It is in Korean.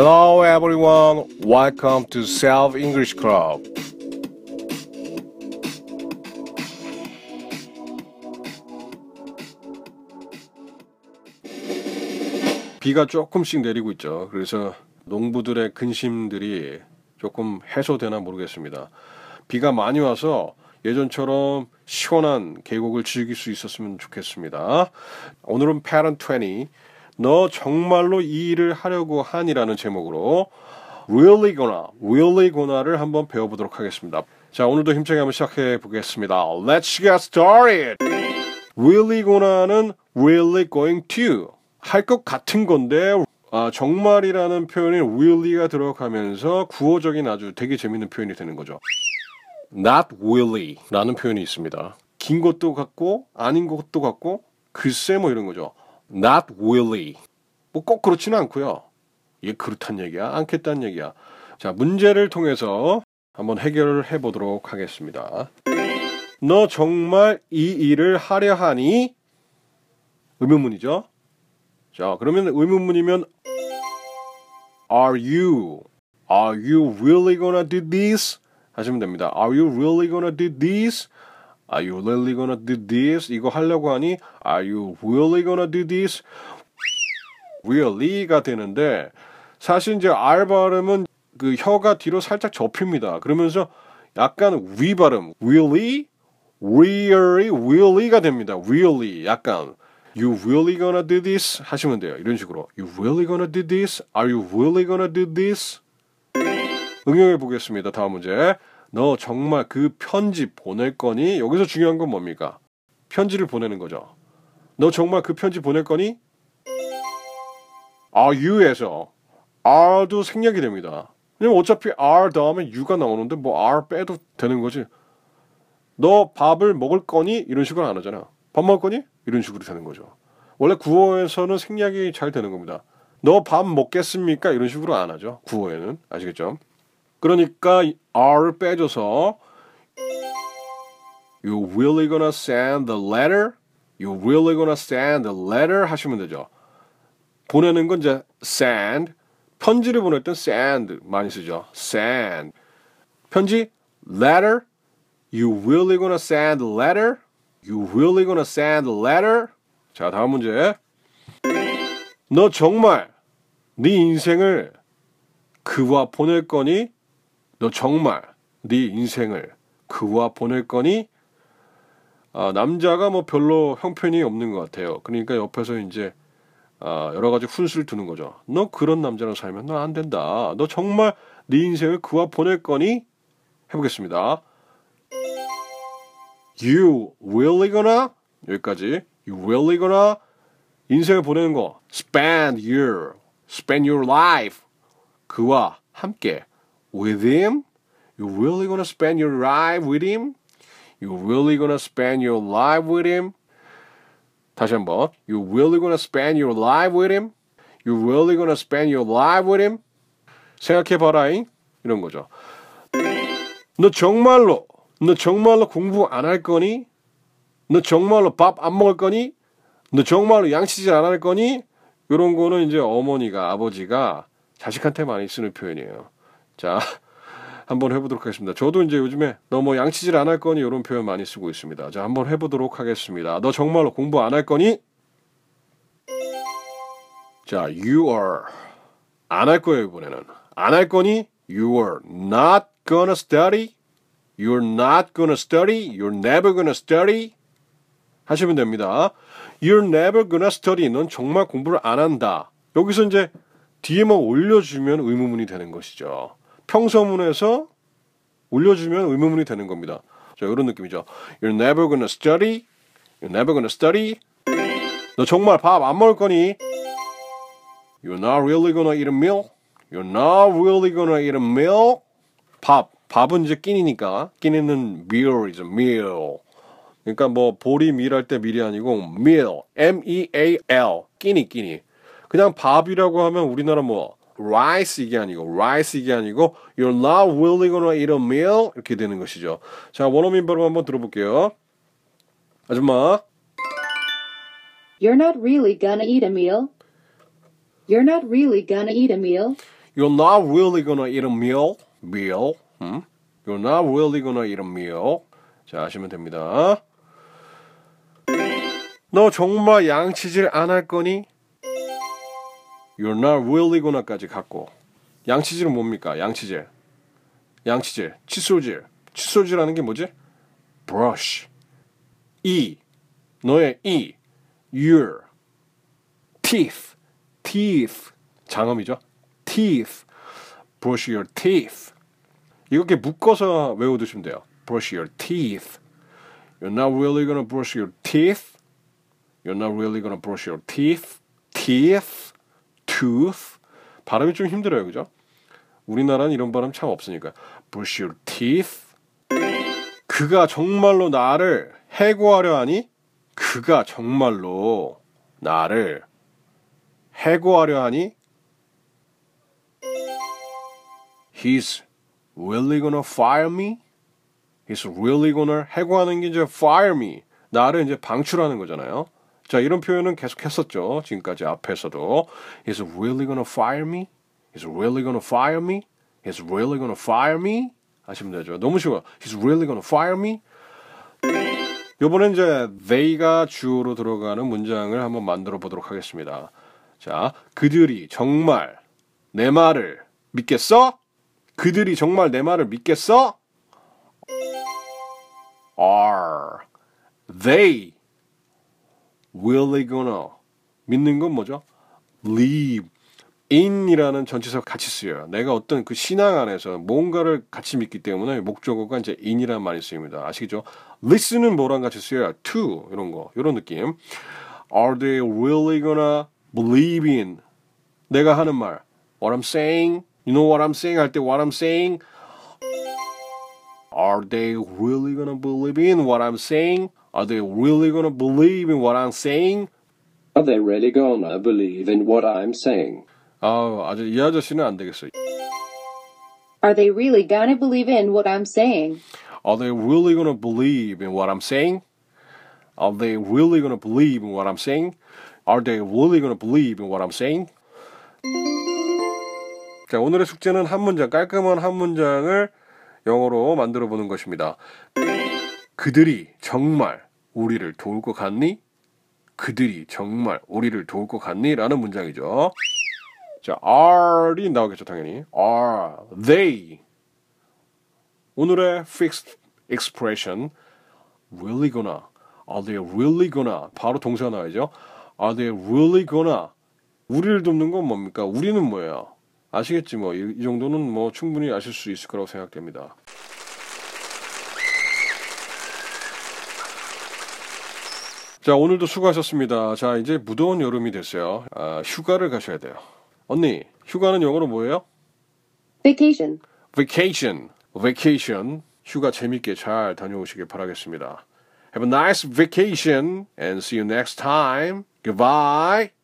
Hello everyone. Welcome to Self English Club. 비가 조금씩 내리고 있죠. 그래서 농부들의 근심들이 조금 해소되나 모르겠습니다. 비가 많이 와서 예전처럼 시원한 계곡을 즐길 수 있었으면 좋겠습니다. 오늘은 Parent 20. 너 정말로 이 일을 하려고 하니라는 제목으로 really gonna, really gonna를 한번 배워보도록 하겠습니다. 자, 오늘도 힘차게 한번 시작해 보겠습니다. Let's get started! really gonna는 really going to 할 것 같은 건데 아, 정말이라는 표현이 really가 들어가면서 구어적인 아주 되게 재밌는 표현이 되는 거죠. not really 라는 표현이 있습니다. 긴 것도 같고 아닌 것도 같고 글쎄 뭐 이런 거죠. Not really. 뭐 꼭 그렇지는 않고요. 이게 그렇단 얘기야, 않겠다는 얘기야. 자, 문제를 통해서 한번 해결을 해 보도록 하겠습니다. 너 정말 이 일을 하려 하니? 의문문이죠. 자, 그러면 의문문이면 Are you? Are you really gonna do this? 하시면 됩니다. Are you really gonna do this? Are you really gonna do this? 이거 하려고 하니? Are you really gonna do this? really가 되는데 사실 이제 R 발음은 그 혀가 뒤로 살짝 접힙니다. 그러면서 약간 위 발음 really, really, really가 됩니다. really 약간 You really gonna do this? 하시면 돼요. 이런 식으로 You really gonna do this? Are you really gonna do this? 응용해 보겠습니다. 다음 문제. 너 정말 그 편지 보낼 거니? 여기서 중요한 건 뭡니까? 편지를 보내는 거죠. 너 정말 그 편지 보낼 거니? Are you에서 R도 생략이 됩니다. 왜냐면 어차피 R 다음에 U가 나오는데 뭐 R 빼도 되는 거지. 너 밥을 먹을 거니? 이런 식으로 안 하잖아. 밥 먹을 거니? 이런 식으로 되는 거죠. 원래 구어에서는 생략이 잘 되는 겁니다. 너 밥 먹겠습니까? 이런 식으로 안 하죠. 구어에는. 아시겠죠? 그러니까 R을 빼줘서 You really gonna send the letter? You really gonna send the letter? 하시면 되죠. 보내는 건 이제 send. 편지를 보낼 땐 send 많이 쓰죠. send. 편지 letter. You really gonna send a letter? You really gonna send a letter? 자, 다음 문제. 너 정말 네 인생을 그와 보낼 거니? 너 정말 네 인생을 그와 보낼 거니? 아, 남자가 뭐 별로 형편이 없는 것 같아요. 그러니까 옆에서 이제 아, 여러 가지 훈수를 두는 거죠. 너 그런 남자랑 살면 너 안 된다. 너 정말 네 인생을 그와 보낼 거니? 해보겠습니다. You really gonna 여기까지 You really gonna 인생을 보내는 거 spend your spend your life 그와 함께 with him You really gonna spend your life with him? You really gonna spend your life with him? 다시 한번 You really gonna spend your life with him? You really gonna spend your life with him? 생각해봐라잉 이런 거죠. 너 정말로 너 정말로 공부 안 할 거니? 너 정말로 밥 안 먹을 거니? 너 정말로 양치질 안 할 거니? 이런 거는 이제 어머니가 아버지가 자식한테 많이 쓰는 표현이에요. 자, 한번 해보도록 하겠습니다. 저도 이제 요즘에 너 뭐 양치질 안 할 거니 이런 표현 많이 쓰고 있습니다. 자, 한번 해보도록 하겠습니다. 너 정말로 공부 안 할 거니? 자, you are 안 할 거예요 이번에는 안 할 거니? You are not gonna study. You're not gonna study. You're never gonna study. 하시면 됩니다. You're never gonna study. 넌 정말 공부를 안 한다. 여기서 이제 뒤에만 올려주면 의문문이 되는 것이죠. 평서문에서 올려주면 의문문이 되는 겁니다. 자, 이런 느낌이죠. You're never gonna study. You're never gonna study. 너 정말 밥 안 먹을 거니? You're not really gonna eat a meal. You're not really gonna eat a meal. 밥. 밥은 이제 끼니니까. 끼니는 meal이죠. meal. 그러니까 뭐 보리 밀할 때 밀이 아니고 meal. M-E-A-L. 끼니 끼니. 그냥 밥이라고 하면 우리나라 뭐 rice 이게 아니고 rice 이게 아니고 you're not really gonna eat a meal 이렇게 되는 것이죠. 자 원어민 발음 한번 들어볼게요. 아줌마. You're not really gonna eat a meal. You're not really gonna eat a meal. You're not really gonna eat a meal. meal. 음? You're not really gonna eat a meal. 자, 하시면 됩니다. 너 정말 양치질 안 할 거니? You're not really gonna까지 갖고 양치질은 뭡니까? 양치질. 양치질, 칫솔질. 칫솔질하는 게 뭐지? brush. 이 너의 이 your teeth teeth 장음이죠. teeth brush your teeth 이렇게 묶어서 외워두시면 돼요. brush your teeth You're not really gonna brush your teeth You're not really gonna brush your teeth teeth tooth 발음이 좀 힘들어요. 그죠? 우리나라는 이런 발음 참 없으니까 brush your teeth 그가 정말로 나를 해고하려 하니 그가 정말로 나를 해고하려 하니 He's really gonna fire me? He's really gonna 해고하는 게 이제 fire me. 나를 이제 방출하는 거잖아요. 자, 이런 표현은 계속 했었죠. 지금까지 앞에서도. He's really gonna fire me? He's really gonna fire me? He's really gonna fire me? 하시면 되죠. 너무 쉬워요. He's really gonna fire me? 요번엔 이제 they가 주어로 들어가는 문장을 한번 만들어 보도록 하겠습니다. 자, 그들이 정말 내 말을 믿겠어? 그들이 정말 내 말을 믿겠어? Are they really gonna 믿는 건 뭐죠? believe in이라는 전치사 같이 쓰여요. 내가 어떤 그 신앙 안에서 뭔가를 같이 믿기 때문에 목적어가 이제 in이라는 말이 쓰입니다. 아시겠죠? listen은 뭐랑 같이 쓰여요? to 이런 거 이런 느낌. Are they really gonna believe in 내가 하는 말 What I'm saying? You know what I'm saying? 할 때 what I'm saying? Are they really gonna believe in what I'm saying? Are they really gonna believe in what I'm saying? Are they really gonna believe in what I'm saying? 아, 아주 이 아저씨는 안 되겠어요. Are they really gonna believe in what I'm saying? Are they really gonna believe in what I'm saying? Are they really gonna believe in what I'm saying? Are they really gonna believe in what I'm saying? 자, 오늘의 숙제는 한 문장, 깔끔한 한 문장을 영어로 만들어 보는 것입니다. 그들이 정말 우리를 도울 것 같니? 그들이 정말 우리를 도울 것 같니? 라는 문장이죠. 자, are이 나오겠죠, 당연히. are they 오늘의 fixed expression really gonna are they really gonna 바로 동사가 나와야죠. are they really gonna 우리를 돕는 건 뭡니까? 우리는 뭐예요? 아시겠지 뭐이 정도는 뭐 충분히 아실 수 있을 거라고 생각됩니다. 자 오늘도 수고하셨습니다. 자 이제 무더운 여름이 됐어요. 아, 휴가를 가셔야 돼요. 언니 휴가는 영어로 뭐예요? Vacation. vacation, vacation. 휴가 재밌게 잘 다녀오시길 바라겠습니다. Have a nice vacation and see you next time. Goodbye.